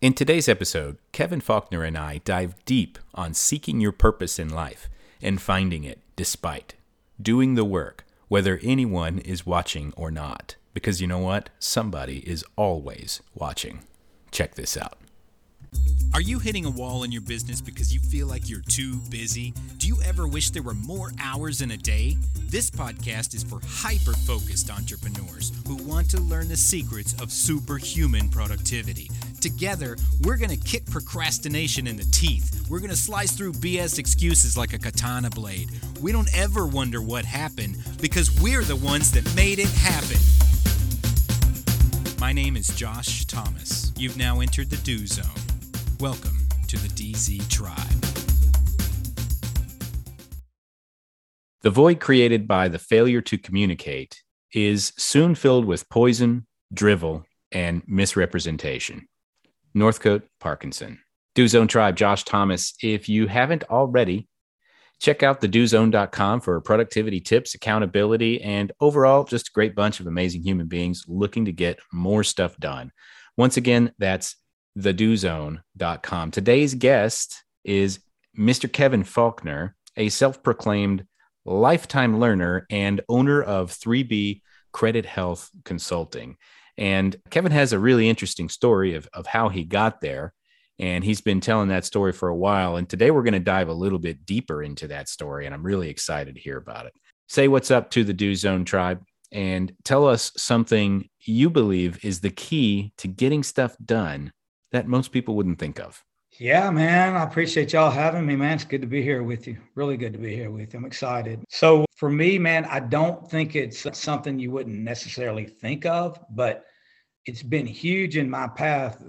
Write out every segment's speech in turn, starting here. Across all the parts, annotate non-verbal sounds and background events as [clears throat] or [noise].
In today's episode, Kevin Faulkner and I dive deep on seeking your purpose in life and finding it despite doing the work, whether anyone is watching or not. Because you know what? Somebody is always watching. Check this out. Are you hitting a wall in your business because you feel like you're too busy? Do you ever wish there were more hours in a day? This podcast is for hyper focused entrepreneurs who want to learn the secrets of superhuman productivity. Together, we're going to kick procrastination in the teeth. We're going to slice through BS excuses like a katana blade. We don't ever wonder what happened because we're the ones that made it happen. My name is Josh Thomas. You've now entered the Do Zone. Welcome to the DZ Tribe. The void created by the failure to communicate is soon filled with poison, drivel, and misrepresentation. Northcote Parkinson. Do Zone Tribe, Josh Thomas. If you haven't already, check out the dozone.com for productivity tips, accountability, and overall, just a great bunch of amazing human beings looking to get more stuff done. Once again, that's thedozone.com. Today's guest is Mr. Kevin Faulkner, a self proclaimed lifetime learner and owner of 3B Credit Health Consulting. And Kevin has a really interesting story of, of how he got there. And he's been telling that story for a while. And today we're going to dive a little bit deeper into that story. And I'm really excited to hear about it. Say what's up to the Do Zone tribe and tell us something you believe is the key to getting stuff done that most people wouldn't think of. Yeah, man. I appreciate y'all having me, man. It's good to be here with you. Really good to be here with you. I'm excited. So, for me, man, I don't think it's something you wouldn't necessarily think of, but it's been huge in my path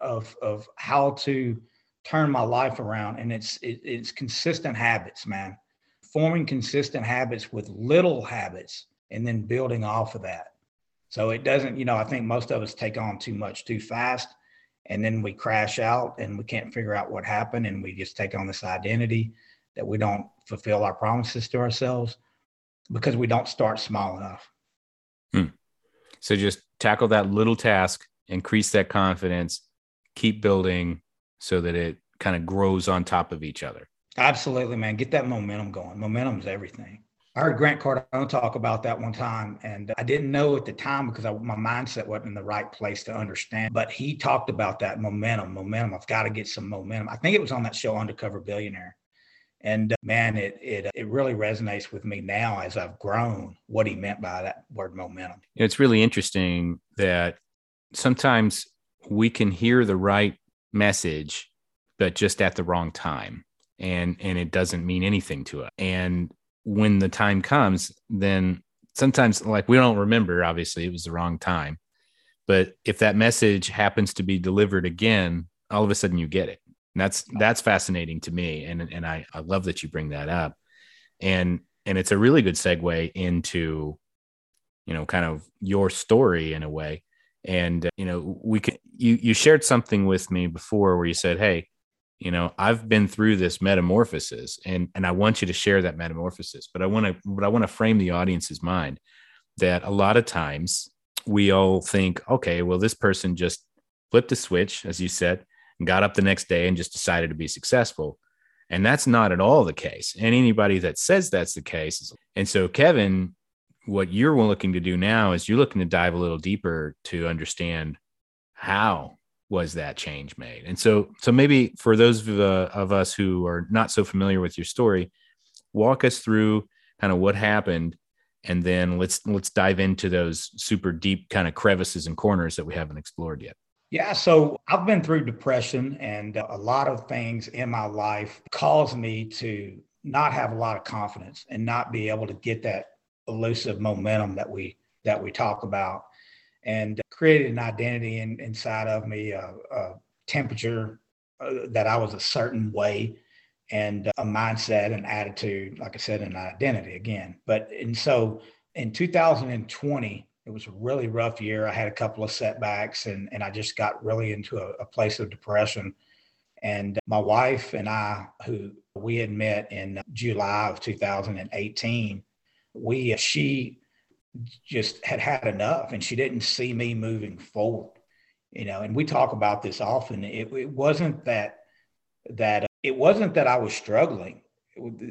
of of how to turn my life around and it's it, it's consistent habits, man. Forming consistent habits with little habits and then building off of that. So it doesn't, you know, I think most of us take on too much too fast and then we crash out and we can't figure out what happened and we just take on this identity that we don't fulfill our promises to ourselves because we don't start small enough hmm. so just tackle that little task increase that confidence keep building so that it kind of grows on top of each other absolutely man get that momentum going momentum is everything I heard Grant Cardone talk about that one time, and I didn't know at the time because I, my mindset wasn't in the right place to understand. But he talked about that momentum, momentum. I've got to get some momentum. I think it was on that show, Undercover Billionaire. And uh, man, it it it really resonates with me now as I've grown. What he meant by that word momentum. It's really interesting that sometimes we can hear the right message, but just at the wrong time, and and it doesn't mean anything to us. And when the time comes, then sometimes like we don't remember, obviously it was the wrong time. But if that message happens to be delivered again, all of a sudden you get it. And that's that's fascinating to me. And and I, I love that you bring that up. And and it's a really good segue into, you know, kind of your story in a way. And uh, you know, we could you you shared something with me before where you said, Hey, you know i've been through this metamorphosis and and i want you to share that metamorphosis but i want to but i want to frame the audience's mind that a lot of times we all think okay well this person just flipped a switch as you said got up the next day and just decided to be successful. And that's not at all the case. And anybody that says that's the case and so kevin what you're looking to do now is you're looking to dive a little deeper to understand how was that change made. And so so maybe for those of, uh, of us who are not so familiar with your story walk us through kind of what happened and then let's let's dive into those super deep kind of crevices and corners that we haven't explored yet yeah, so I've been through depression, and a lot of things in my life caused me to not have a lot of confidence and not be able to get that elusive momentum that we that we talk about and created an identity in, inside of me, a, a temperature uh, that I was a certain way, and a mindset and attitude, like I said, an identity again. But and so in 2020, it was a really rough year. I had a couple of setbacks, and and I just got really into a, a place of depression. And my wife and I, who we had met in July of 2018, we she just had had enough and she didn't see me moving forward you know, and we talk about this often. It, it wasn't that that it wasn't that I was struggling.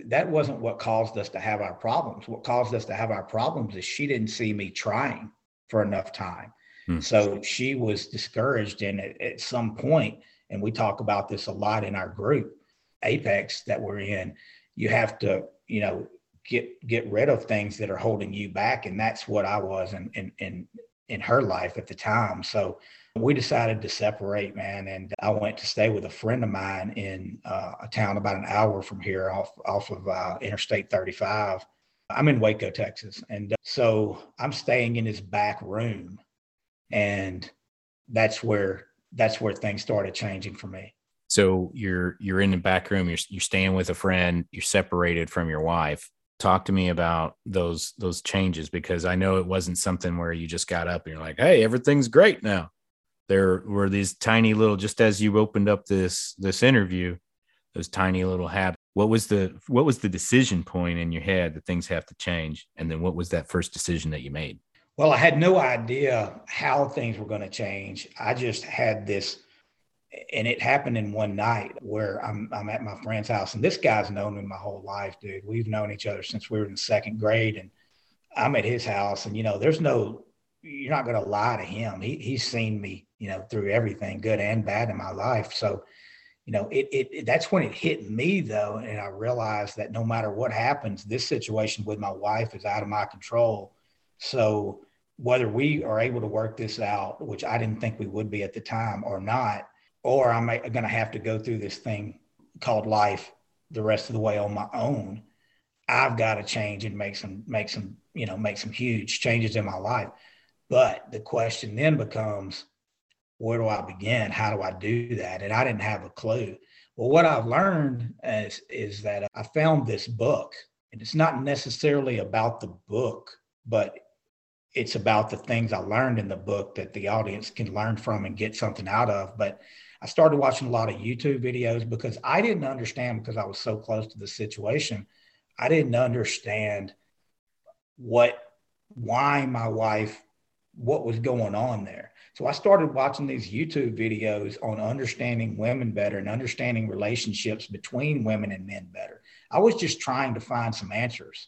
That wasn't what caused us to have our problems. What caused us to have our problems is she didn't see me trying for enough time. Hmm. So she was discouraged. And at, at some point, and we talk about this a lot in our group, Apex that we're in, you have to, you know, get get rid of things that are holding you back. And that's what I was in in in, in her life at the time. So we decided to separate, man. And I went to stay with a friend of mine in uh, a town about an hour from here off, off of uh, Interstate 35. I'm in Waco, Texas. And uh, so I'm staying in his back room. And that's where that's where things started changing for me. So you're you're in the back room, you're you're staying with a friend, you're separated from your wife. Talk to me about those those changes because I know it wasn't something where you just got up and you're like, "Hey, everything's great now." there were these tiny little just as you opened up this this interview those tiny little habits. What was the what was the decision point in your head that things have to change? And then what was that first decision that you made? Well i had no idea how things were going to change. I just had this and it happened in one night where I'm, I'm at my friend's house and this guy's known me my whole life dude we've known each other since we were in second grade and i'm at his house and you know there's no you're not to lie to him he, he's seen me you know, through everything, good and bad in my life. So, you know, it, it, it, that's when it hit me though, and I realized that no matter what happens, this situation with my wife is out of my control. So whether we are able to work this out, which I didn't think we would be at the time, or not, or I'm going to have to go through this thing called life the rest of the way on my own. I've got to change and make some make some you know make some huge changes in my life. But the question then becomes where do I begin? How do I do that? And I didn't have a clue. Well, what I've learned is, is that I found this book, and it's not necessarily about the book, but it's about the things I learned in the book that the audience can learn from and get something out of. But I started watching a lot of YouTube videos because I didn't understand because I was so close to the situation. I didn't understand what, why my wife, what was going on there. So I started watching these YouTube videos on understanding women better and understanding relationships between women and men better. I was just trying to find some answers.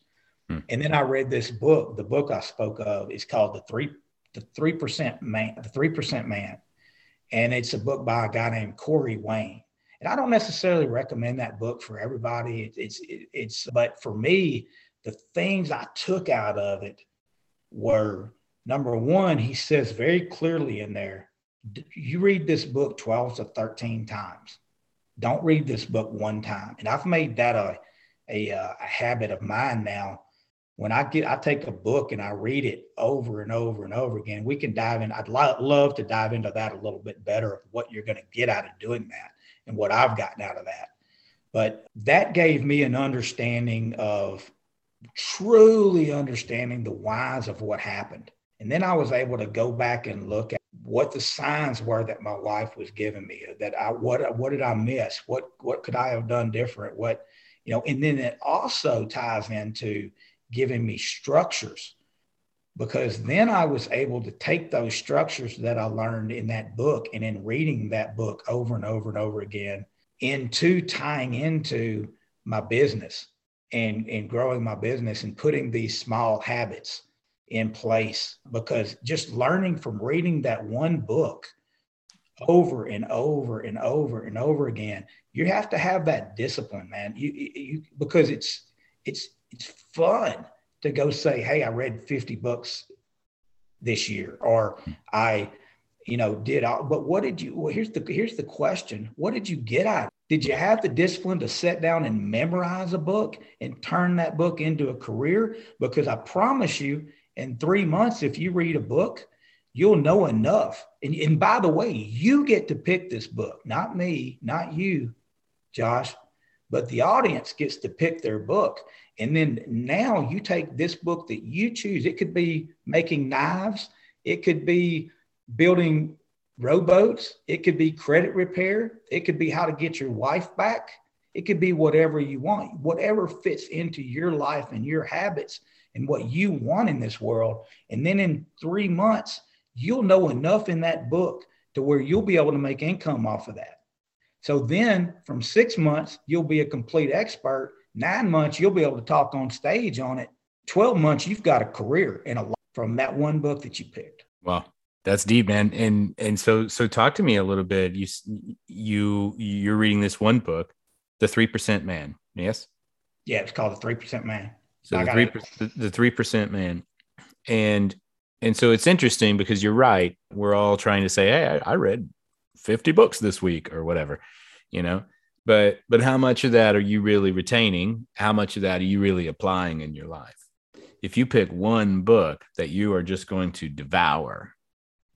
Hmm. And then I read this book. The book I spoke of is called The Three the Three Percent Man, The Three Percent Man. And it's a book by a guy named Corey Wayne. And I don't necessarily recommend that book for everybody. It, it's it, it's but for me, the things I took out of it were Number one, he says very clearly in there, you read this book 12 to 13 times. Don't read this book one time. And I've made that a, a, uh, a habit of mine now. When I get, I take a book and I read it over and over and over again. We can dive in. I'd lo- love to dive into that a little bit better of what you're going to get out of doing that and what I've gotten out of that. But that gave me an understanding of truly understanding the whys of what happened. And then I was able to go back and look at what the signs were that my wife was giving me. Uh, that I what what did I miss? What what could I have done different? What you know? And then it also ties into giving me structures because then I was able to take those structures that I learned in that book and in reading that book over and over and over again into tying into my business and, and growing my business and putting these small habits in place because just learning from reading that one book over and over and over and over again you have to have that discipline man. You, you because it's it's it's fun to go say hey i read 50 books this year or i you know did all but what did you well here's the here's the question. What did you get out of did you have the discipline to sit down and memorize a book and turn that book into a career? Because i promise you in three months, if you read a book, you'll know enough. And, and by the way, you get to pick this book, not me, not you, Josh, but the audience gets to pick their book. And then now you take this book that you choose. It could be making knives, it could be building rowboats, it could be credit repair, it could be how to get your wife back. It could be whatever you want, whatever fits into your life and your habits and what you want in this world. And then in three months, you'll know enough in that book to where you'll be able to make income off of that. So then from six months, you'll be a complete expert. Nine months, you'll be able to talk on stage on it. 12 months, you've got a career in a lot from that one book that you picked. Wow. That's deep, man. And and so so talk to me a little bit. You you you're reading this one book, The Three Percent Man. Yes. Yeah, it's called The Three Percent Man. So the three the three percent man, and and so it's interesting because you're right. We're all trying to say, hey, I, I read 50 books this week or whatever, you know. But but how much of that are you really retaining? How much of that are you really applying in your life? If you pick one book that you are just going to devour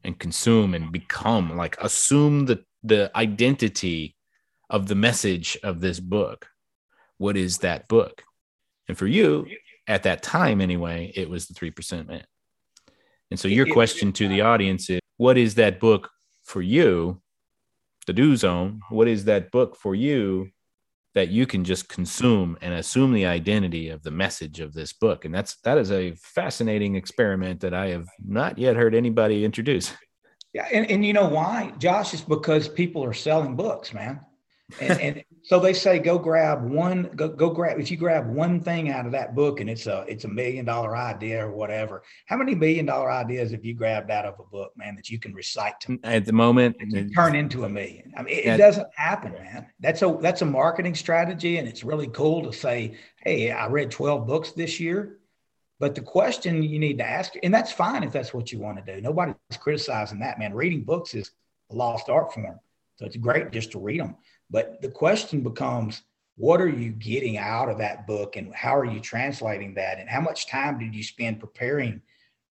and consume and become like assume the the identity of the message of this book what is that book and for you at that time anyway it was the 3% man and so your question to the audience is what is that book for you the do zone what is that book for you that you can just consume and assume the identity of the message of this book and that's that is a fascinating experiment that i have not yet heard anybody introduce yeah, and, and you know why, Josh? Is because people are selling books, man. And, and so they say go grab one, go, go grab if you grab one thing out of that book and it's a it's a million dollar idea or whatever. How many million dollar ideas have you grabbed out of a book, man, that you can recite to at the moment turn into a million? I mean, it, it doesn't happen, man. That's a that's a marketing strategy, and it's really cool to say, hey, I read 12 books this year but the question you need to ask, and that's fine if that's what you want to do. Nobody's criticizing that, man. Reading books is a lost art form. So it's great just to read them. But the question becomes, what are you getting out of that book and how are you translating that? And how much time did you spend preparing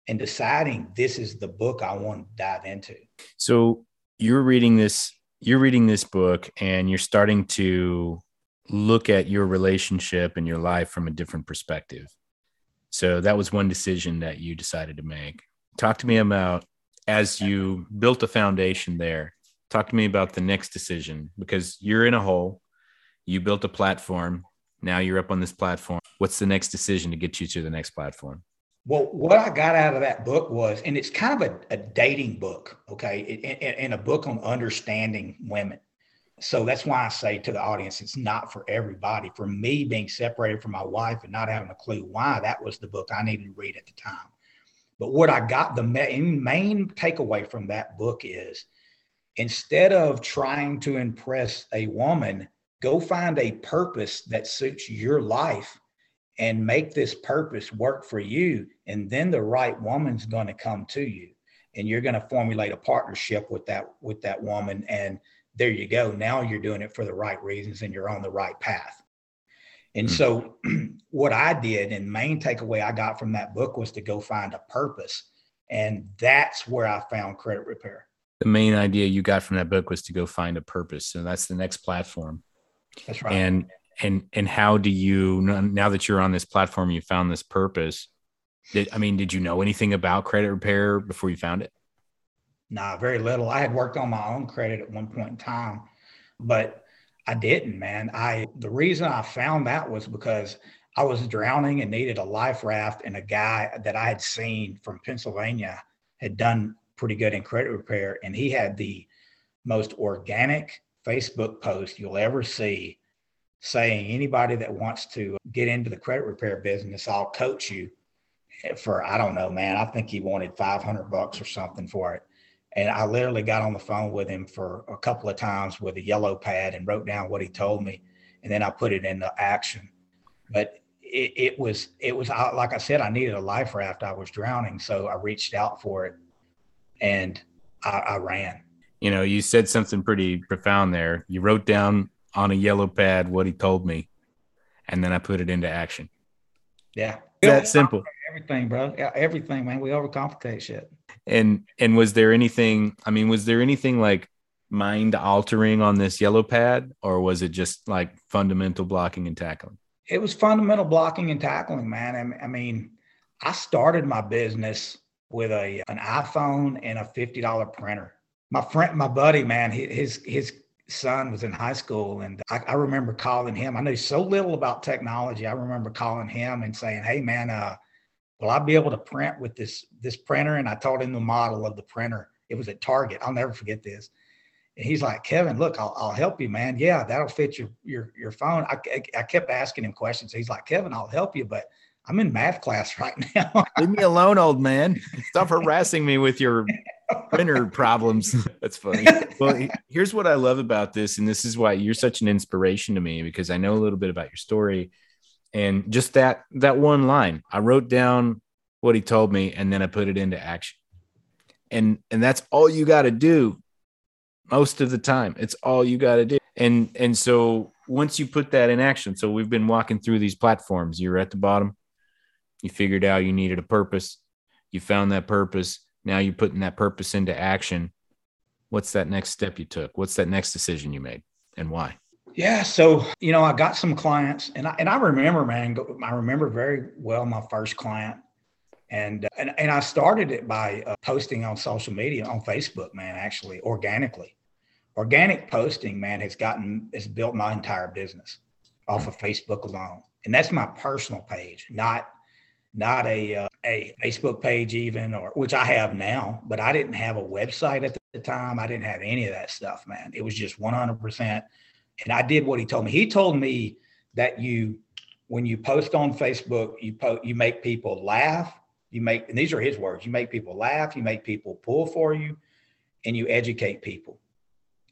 and deciding this is the book I want to dive into? So you're reading this, you're reading this book and you're starting to look at your relationship and your life from a different perspective so that was one decision that you decided to make. Talk to me about as you built a foundation there. Talk to me about the next decision because you're in a hole. You built a platform. Now you're up on this platform. What's the next decision to get you to the next platform? Well, what I got out of that book was, and it's kind of a, a dating book, okay, and, a book on understanding women. So that's why I say to the audience, it's not for everybody. For me, being separated from my wife and not having a clue why, that was the book I needed to read at the time. But what I got, the main takeaway from that book is instead of trying to impress a woman, go find a purpose that suits your life and make this purpose work for you. And then the right woman's going to come to you and you're going to formulate a partnership with that, with that woman. And there you go. Now you're doing it for the right reasons and you're on the right path. And mm-hmm. so, [clears throat] what I did and main takeaway I got from that book was to go find a purpose. And that's where I found credit repair. The main idea you got from that book was to go find a purpose. So that's the next platform. That's right. And and and how do you now that you're on this platform, you found this purpose? Did, I mean, did you know anything about credit repair before you found it? Nah, very little. I had worked on my own credit at one point in time, but I didn't, man. I the reason I found that was because I was drowning and needed a life raft, and a guy that I had seen from Pennsylvania had done pretty good in credit repair, and he had the most organic Facebook post you'll ever see saying anybody that wants to get into the credit repair business, I'll coach you for I don't know, man. I think he wanted 500 bucks or something for it. And I literally got on the phone with him for a couple of times with a yellow pad and wrote down what he told me. And then I put it into action. But it, it was, it was like I said, I needed a life raft. I was drowning. So I reached out for it and I, I ran. You know, you said something pretty profound there. You wrote down on a yellow pad what he told me, and then I put it into action. Yeah. That simple. Everything, bro. Yeah, everything, man. We overcomplicate shit and and was there anything i mean was there anything like mind altering on this yellow pad or was it just like fundamental blocking and tackling it was fundamental blocking and tackling man i mean i started my business with a an iphone and a $50 printer my friend my buddy man his his son was in high school and I, I remember calling him i knew so little about technology i remember calling him and saying hey man uh will I be able to print with this this printer? And I told him the model of the printer, It was at Target. I'll never forget this. And he's like, Kevin, look, I'll, I'll help you, man. Yeah, that'll fit your your your phone. I, I, I kept asking him questions. He's like, Kevin, I'll help you, but I'm in math class [laughs] right now. Leave me alone, old man. Stop harassing me with your printer problems. That's funny. Well, here's what I love about this, and this is why you're such an inspiration to me because I know a little bit about your story, and just that that one line. I wrote down what he told me, and then I put it into action, and and that's all you got to do. Most of the time, it's all you got to do, and and so once you put that in action, so we've been walking through these platforms. You're at the bottom. You figured out you needed a purpose. You found that purpose now you're putting that purpose into action. What's that next step you took? What's that next decision you made and why? Yeah, so you know, I got some clients, and I, and I remember, man, I remember very well my first client, and and and I started it by uh, posting on social media on Facebook, man, actually organically. Organic posting, man, has gotten has built my entire business off of Facebook alone, and that's my personal page, not not a uh, a Facebook page even or which I have now, but I didn't have a website at the time. I didn't have any of that stuff, man. It was just 100% and I did what he told me. He told me that you when you post on Facebook, you po- you make people laugh, you make and these are his words, you make people laugh, you make people pull for you and you educate people.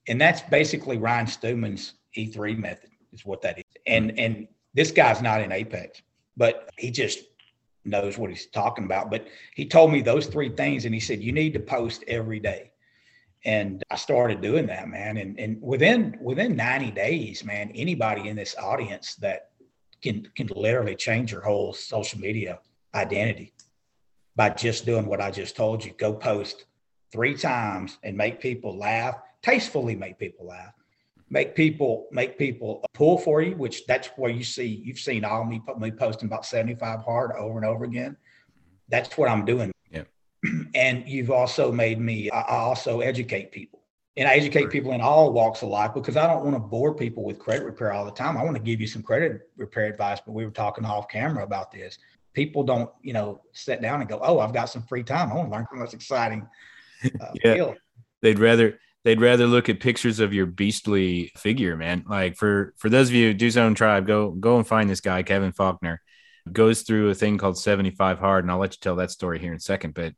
And that's basically Ryan Stewman's E3 method is what that is. And and this guy's not in Apex, but he just knows what he's talking about. But he told me those three things, and he said you need to post every day. And I started doing that, man. And and within within 90 days, man, anybody in this audience that can can literally change your whole social media identity by just doing what I just told you. Go post three times and make people laugh, tastefully make people laugh make people make people a pull for you, which that's where you see you've seen all me me posting about 75 hard over and over again. That's what I'm doing. Yeah. [clears throat] And you've also made me I also educate people. And I educate right. people in all walks of life because I don't want to bore people with credit repair all the time. I want to give you some credit repair advice, but we were talking off camera about this. People don't, you know, sit down and go, "Oh, I've got some free time. I want to learn from this exciting uh, [laughs] yeah. Field. They'd rather they'd rather look at pictures of your beastly figure, man. Like for for those of you do zone tribe, go go and find this guy, Kevin Faulkner, goes through a thing called 75 hard, and I'll let you tell that story here in a second. But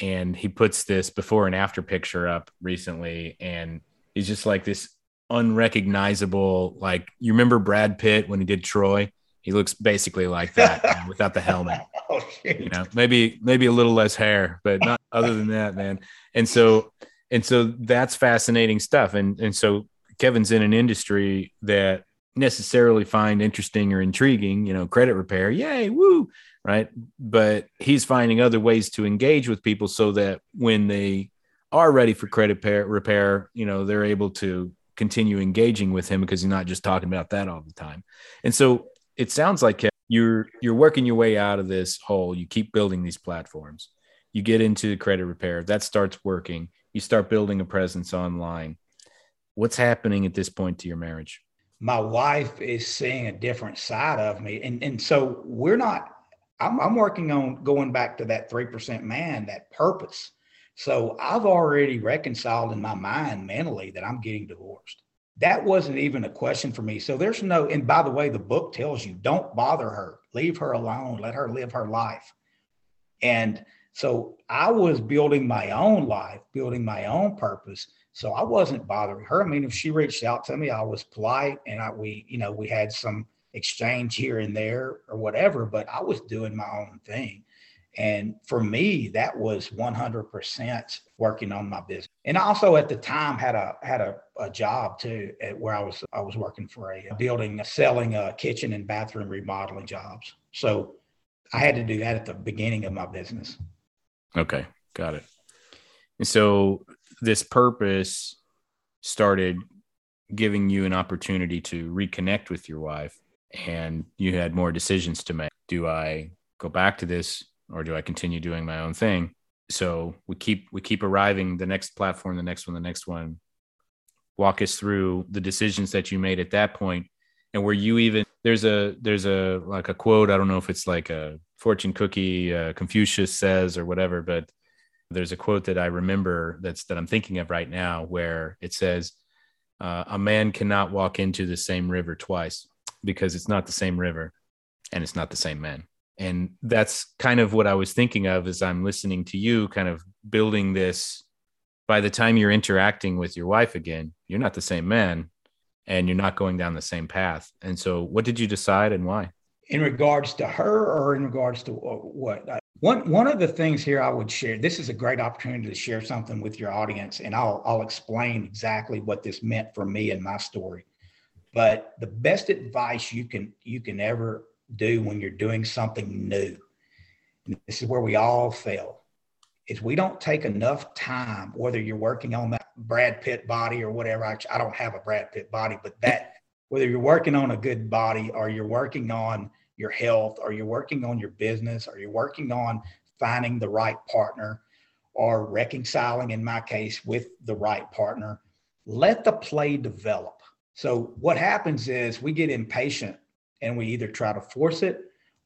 and he puts this before and after picture up recently, and he's just like this unrecognizable, like you remember Brad Pitt when he did Troy? He looks basically like that man, [laughs] without the helmet. oh, you know, maybe maybe a little less hair, but not other than that, man. And so and so that's fascinating stuff. And and so kevin's in an industry that necessarily find interesting or intriguing you know credit repair yay woo right? But he's finding other ways to engage with people so that when they are ready for credit repair, repair you know they're able to continue engaging with him because he's not just talking about that all the time. And so it sounds like you're you're working your way out of this hole. You keep building these platforms. You get into credit repair. That starts working you start building a presence online. What's happening at this point to your marriage? My wife is seeing a different side of me. And, and so we're not, I'm, I'm working on going back to that 3% man, that purpose. So I've already reconciled in my mind mentally that I'm getting divorced. That wasn't even a question for me. So there's no, and by the way, the book tells you don't bother her, leave her alone, let her live her life. And so I was building my own life, building my own purpose. So I wasn't bothering her. I mean, if she reached out to me, I was polite and I, we, you know, we had some exchange here and there or whatever, but I was doing my own thing. And for me, that was 100% working on my business. And I also at the time had a had a, a job too at where I was I was working for a building selling a kitchen and bathroom remodeling jobs. So I had to do that at the beginning of my business. Okay, got it. And so this purpose started giving you an opportunity to reconnect with your wife and you had more decisions to make. Do I go back to this or do I continue doing my own thing? So we keep we keep arriving the next platform, the next one, the next one. Walk us through the decisions that you made at that point and were you even there's a there's a like a quote i don't know if it's like a fortune cookie uh, confucius says or whatever but There's a quote that I remember that's that I'm thinking of right now where it says, uh, "A man cannot walk into the same river twice because it's not the same river, and it's not the same man." And that's kind of what I was thinking of as I'm listening to you, kind of building this. By the time you're interacting with your wife again, you're not the same man, and you're not going down the same path. And so, what did you decide, and why? In regards to her, or in regards to what? One one of the things here I would share. This is a great opportunity to share something with your audience, and I'll I'll explain exactly what this meant for me and my story. But the best advice you can you can ever do when you're doing something new, this is where we all fail, is we don't take enough time. Whether you're working on that Brad Pitt body or whatever, I, I don't have a Brad Pitt body, but that whether you're working on a good body or you're working on your health? Or you're working on your business? Or you're working on finding the right partner or reconciling in my case with the right partner? Let the play develop. So what happens is we get impatient and we either try to force it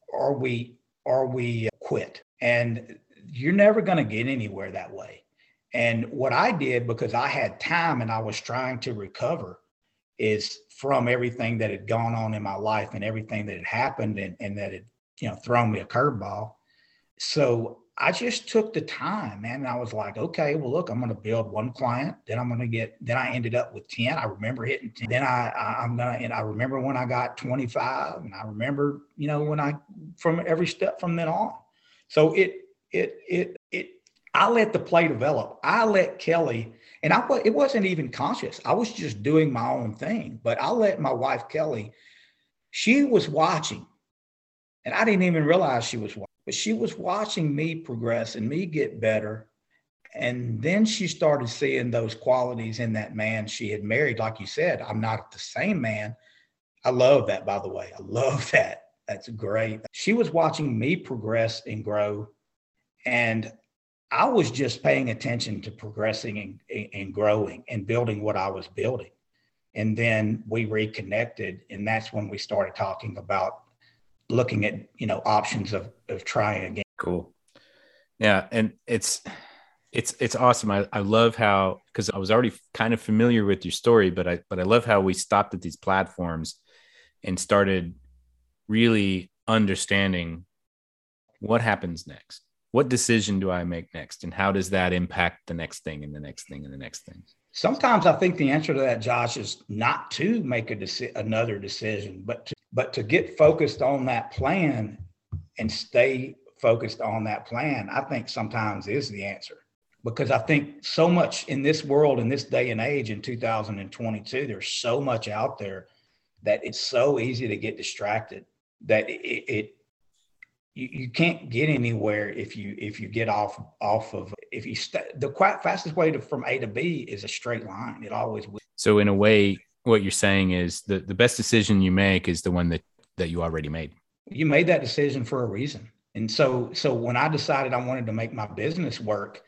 or we or we quit. And you're never going to get anywhere that way. And what i did because i had time and i was trying to recover is from everything that had gone on in my life and everything that had happened and, and that had, you know, thrown me a curveball. So I just took the time, man. And I was like, okay, well, look, I'm going to build one client. Then I'm going to get, then I ended up with 10. I remember hitting 10. Then I, I am going to, and I remember when I got 25 and I remember, you know, when I, from every step from then on. So it, it, it, it, I let the play develop. I let Kelly and I it wasn't even conscious. I was just doing my own thing. But I let my wife Kelly, she was watching, and I didn't even realize she was watching. But she was watching me progress and me get better. And then she started seeing those qualities in that man she had married. Like you said, I'm not the same man. I love that, by the way. I love [laughs] that. That's great. She was watching me progress and grow. And I was just paying attention to progressing and, and growing and building what I was building. And then we reconnected, and that's when we started talking about looking at you know options of of trying again. Cool. Yeah, and it's it's it's awesome. I, I love how because I was already kind of familiar with your story, but I but I love how we stopped at these platforms and started really understanding what happens next what decision do I make next? And how does that impact the next thing and the next thing and the next thing? Sometimes I think the answer to that, Josh, is not to make a deci- another decision, but to, but to get focused on that plan and stay focused on that plan. I think sometimes is the answer because I think so much in this world, in this day and age, in 2022, there's so much out there that it's so easy to get distracted that it, it you, you can't get anywhere if you if you get off off of if you the quite fastest way to from A to B is a straight line. It always will. So in a way, what you're saying is the the best decision you make is the one that that you already made. You made that decision for a reason. And so so when I decided I wanted to make my business work,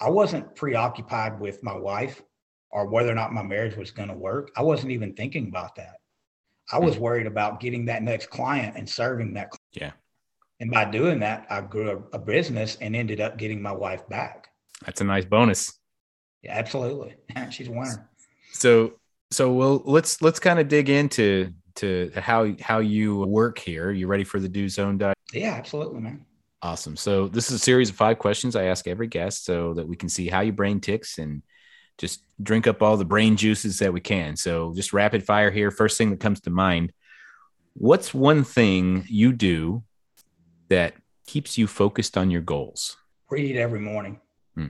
I wasn't preoccupied with my wife or whether or not my marriage was going to work. I wasn't even thinking about that. I was hmm. worried about getting that next client and serving that. Client. Yeah. And by doing that, I grew a, a business and ended up getting my wife back. That's a nice bonus. Yeah, absolutely. [laughs] She's a winner. So, so well, let's let's kind of dig into to how how you work here. You ready for the do zone diet? Yeah, absolutely, man. Awesome. So this is a series of five questions I ask every guest so that we can see how your brain ticks and just drink up all the brain juices that we can. So just rapid fire here. First thing that comes to mind. What's one thing you do that keeps you focused on your goals? Read every morning. Hmm.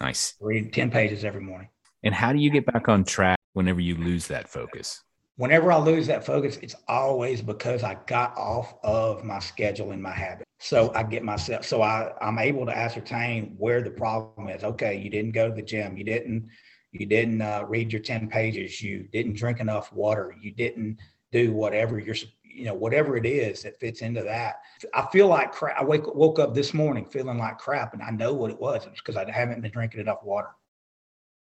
Nice. Read 10 pages every morning. And how do you get back on track whenever you lose that focus? Whenever I lose that focus, it's always because I got off of my schedule and my habit. So I get myself, so I, I'm able to ascertain where the problem is. Okay, you didn't go to the gym. You didn't, you didn't uh, read your 10 pages. You didn't drink enough water. You didn't do whatever you're you know whatever it is that fits into that i feel like crap i wake, woke up this morning feeling like crap and i know what it was it's because i haven't been drinking enough water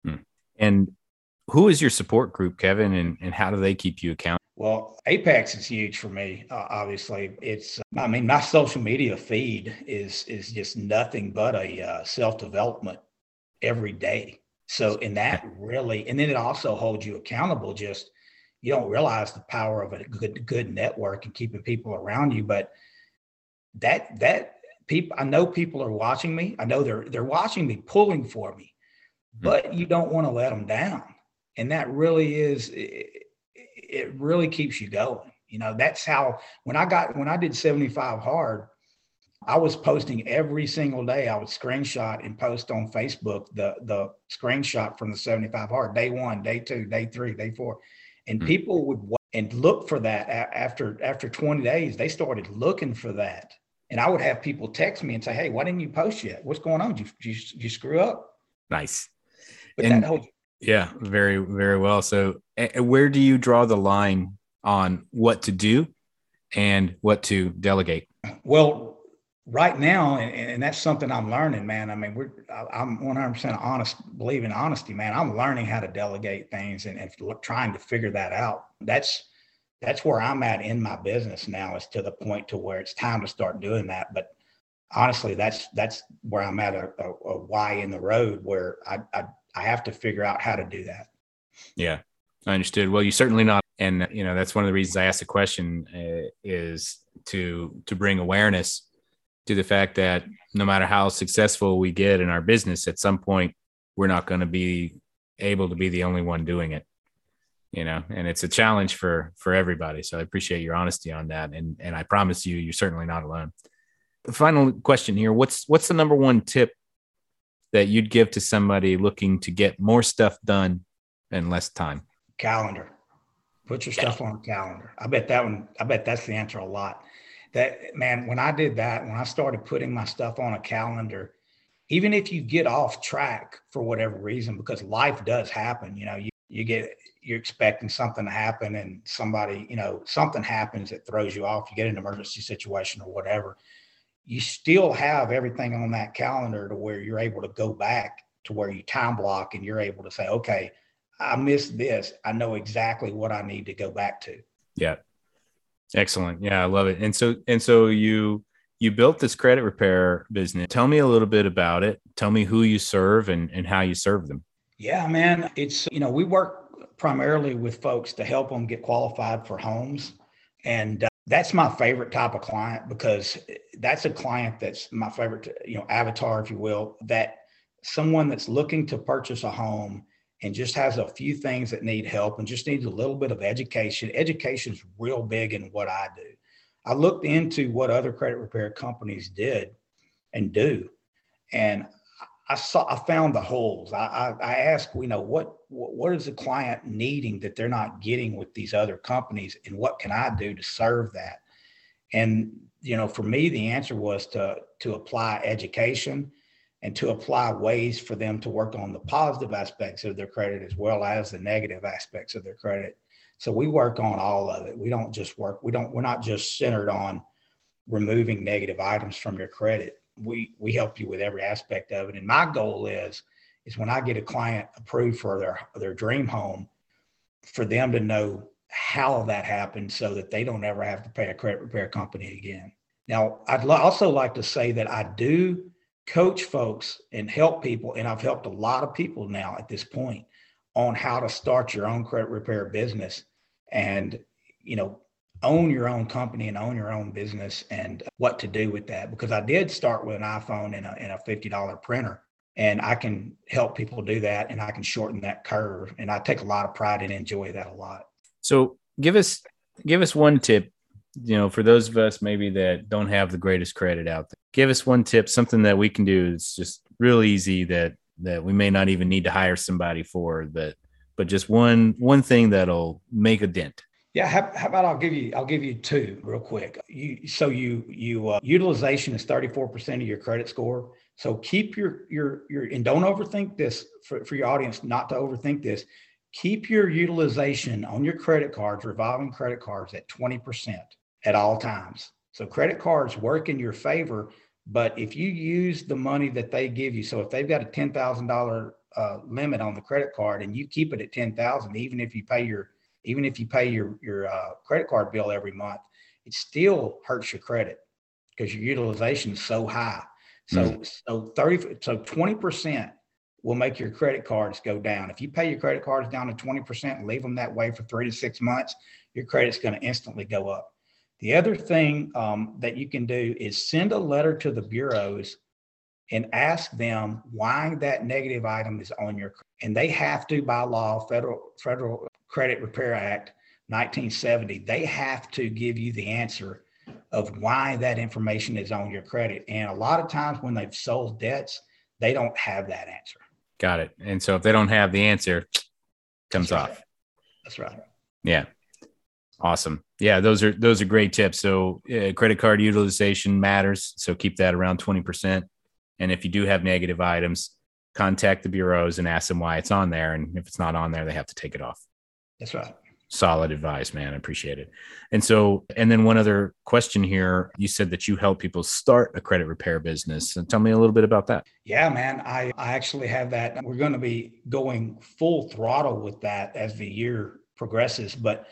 hmm. and who is your support group kevin and, and how do they keep you accountable Well, Apex is huge for me. Uh, obviously, it's. I mean, my social media feed is is just nothing but a uh, self development every day. So, in that [laughs] really, and then it also holds you accountable. Just you don't realize the power of a good good network and keeping people around you, but that that people, I know people are watching me. I know they're they're watching me, pulling for me, hmm. but you don't want to let them down, and that really is it really keeps you going. You know, that's how when I got when I did 75 hard, I was posting every single day. I would screenshot and post on Facebook the the screenshot from the 75 hard, day one, day two, day three, day four. And mm-hmm. people would and look for that after after 20 days. They started looking for that. And I would have people text me and say, Hey, why didn't you post yet? What's going on? Did you, did you, you screw up? Nice. But and, that whole yeah, very, very well. So, where do you draw the line on what to do and what to delegate? Well, right now, and, and that's something I'm learning, man. I mean, we're I'm 100% honest, believe in honesty, man. I'm learning how to delegate things and, and trying to figure that out. That's that's where I'm at in my business now. Is to the point to where it's time to start doing that. But honestly, that's that's where I'm at a, a, a why in the road where I, I I have to figure out how to do that. Yeah, I understood. Well, you certainly not, and you know that's one of the reasons I asked the question uh, is to to bring awareness to the fact that no matter how successful we get in our business, at some point we're not going to be able to be the only one doing it. You know, and it's a challenge for for everybody. So I appreciate your honesty on that, and and I promise you, you're certainly not alone. The final question here: What's what's the number one tip that you'd give to somebody looking to get more stuff done in less time? Calendar. Put your stuff on a calendar. I bet that one, I bet that's the answer a lot. That man, when I did that, when I started putting my stuff on a calendar, even if you get off track for whatever reason, because life does happen, you know, you, you get you're expecting something to happen and somebody, you know, something happens that throws you off, you get an emergency situation or whatever you still have everything on that calendar to where you're able to go back to where you time block and you're able to say, okay, I missed this. I know exactly what I need to go back to. Yeah. Excellent. Yeah, I love it. And so and so you you built this credit repair business. Tell me a little bit about it. Tell me who you serve and, and how you serve them. Yeah, man. It's you know, we work primarily with folks to help them get qualified for homes. And uh, that's my favorite type of client because that's a client that's my favorite, you know, avatar, if you will, that someone that's looking to purchase a home and just has a few things that need help and just needs a little bit of education. Education is real big in what I do. I looked into what other credit repair companies did and do, and I saw I found the holes. I, I, I asked, you know, what, what what is the client needing that they're not getting with these other companies, and what can I do to serve that? And you know, for me, the answer was to to apply education and to apply ways for them to work on the positive aspects of their credit as well as the negative aspects of their credit. So we work on all of it. We don't just work. We don't. We're not just centered on removing negative items from your credit we we help you with every aspect of it. And my goal is is when I get a client approved for their their dream home, for them to know how that happened so that they don't ever have to pay a credit repair company again. Now, I'd also like to say that I do coach folks and help people, and I've helped a lot of people now at this point on how to start your own credit repair business and you know own your own company and own your own business and what to do with that. Because I did start with an iPhone and a, and a $50 printer, and I can help people do that and I can shorten that curve. And I take a lot of pride and enjoy that a lot. So give us give us one tip you know for those of us maybe that don't have the greatest credit out there give us one tip something that we can do it's just real easy that that we may not even need to hire somebody for but but just one one thing that'll make a dent yeah, how, how, about I'll give you I'll give you two real quick. You so you you uh, utilization is 34% of your credit score. So keep your your your and don't overthink this for, for your audience not to overthink this. Keep your utilization on your credit cards, revolving credit cards at 20% at all times. So credit cards work in your favor, but if you use the money that they give you, so if they've got a $10,000 uh, limit on the credit card and you keep it at 10,000 even if you pay your even if you pay your your uh, credit card bill every month, it still hurts your credit because your utilization is so high. So mm. so 30 so 20% will make your credit cards go down. If you pay your credit cards down to 20% and leave them that way for three to six months, your credit's going to instantly go up. The other thing um, that you can do is send a letter to the bureaus and ask them why that negative item is on your and they have to by law federal federal credit repair act 1970 they have to give you the answer of why that information is on your credit. And a lot of times when they've sold debts, they don't have that answer. Got it. And so if they don't have the answer, [tsk] comes That's off. Right. That's right. Yeah. Awesome. Yeah, those are those are great tips. So uh, credit card utilization matters. So keep that around 20%. And if you do have negative items, contact the bureaus and ask them why it's on there. And if it's not on there, they have to take it off. That's right solid advice, man. I appreciate it. And so, and then one other question here. You said that you help people start a credit repair business. So tell me a little bit about that. Yeah, man. I, I actually have that. We're going to be going full throttle with that as the year progresses. But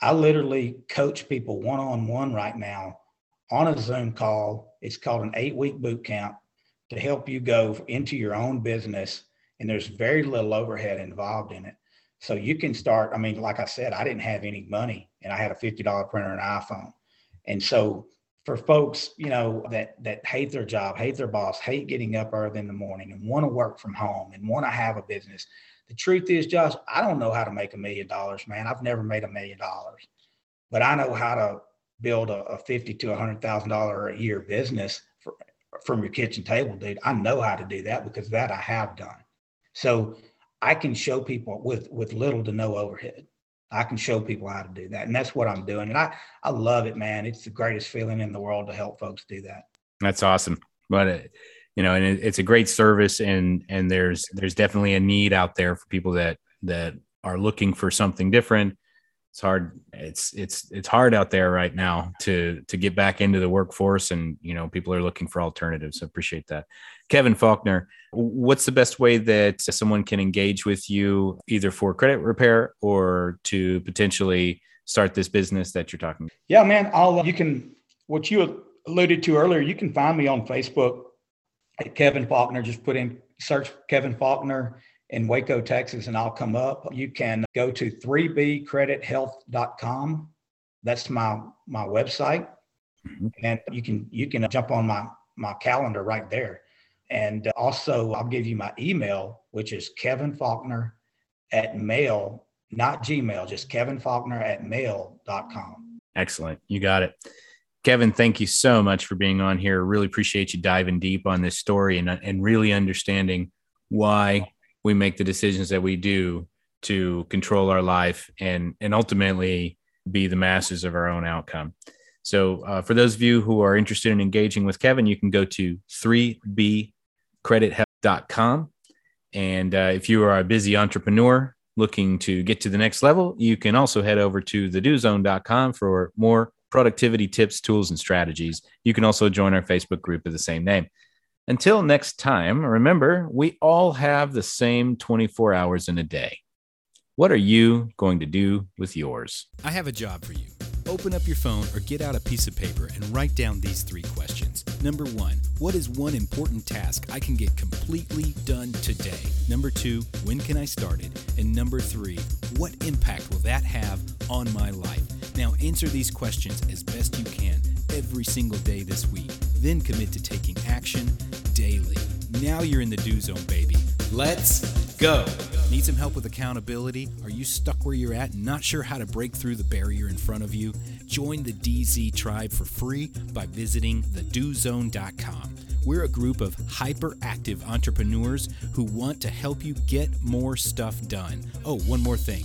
I literally coach people one on one right now on a Zoom call. It's called an eight week boot camp to help you go into your own business. And there's very little overhead involved in it so you can start. I mean, like I said, I didn't have any money and I had a $50 printer and iPhone. And so for folks, you know, that that hate their job, hate their boss, hate getting up early in the morning and want to work from home and want to have a business. The truth is, Josh, I don't know how to make a million dollars, man. I've never made a million dollars, but I know how to build a, a fifty to a hundred thousand dollar a year business for, from your kitchen table, dude. I know how to do that because that I have done. So I can show people with with little to no overhead. I can show people how to do that, and that's what I'm doing. And I I love it, man. It's the greatest feeling in the world to help folks do that. That's awesome. But uh, you know, and it, it's a great service, and and there's there's definitely a need out there for people that that are looking for something different. It's hard it's it's it's hard out there right now to to get back into the workforce and you know people are looking for alternatives. So appreciate that. Kevin faulkner what's the best way that someone can engage with you either for credit repair or to potentially start this business that you're talking about? yeah man i'll uh, you can what you alluded to earlier you can find me on facebook kevin faulkner just put in search kevin faulkner in Waco, Texas, and I'll come up. You can go to 3bcredithealth.com. That's my my website. Mm-hmm. And you can you can jump on my my calendar right there. And also I'll give you my email, which is Kevin Faulkner at mail, not Gmail, just Kevin Faulkner at mail.com. Excellent. You got it. Kevin, thank you so much for being on here. Really appreciate you diving deep on this story and, and really understanding why we make the decisions that we do to control our life and and ultimately be the masters of our own outcome. So, uh, for those of you who are interested in engaging with Kevin, you can go to 3bcredithelp.com. And uh, if you are a busy entrepreneur looking to get to the next level, you can also head over to thedozone.com for more productivity tips, tools, and strategies. You can also join our Facebook group of the same name. Until next time, remember, we all have the same 24 hours in a day. What are you going to do with yours? I have a job for you. Open up your phone or get out a piece of paper and write down these three questions. Number one, what is one important task I can get completely done today? Number two, when can I start it? And number three, what impact will that have on my life? Now, answer these questions as best you can every single day this week. Then commit to taking action daily. Now you're in the do zone, baby. Let's go. Need some help with accountability? Are you stuck where you're at and not sure how to break through the barrier in front of you? Join the DZ tribe for free by visiting thedozone.com. We're a group of hyperactive entrepreneurs who want to help you get more stuff done. Oh, one more thing.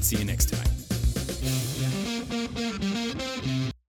See you next time.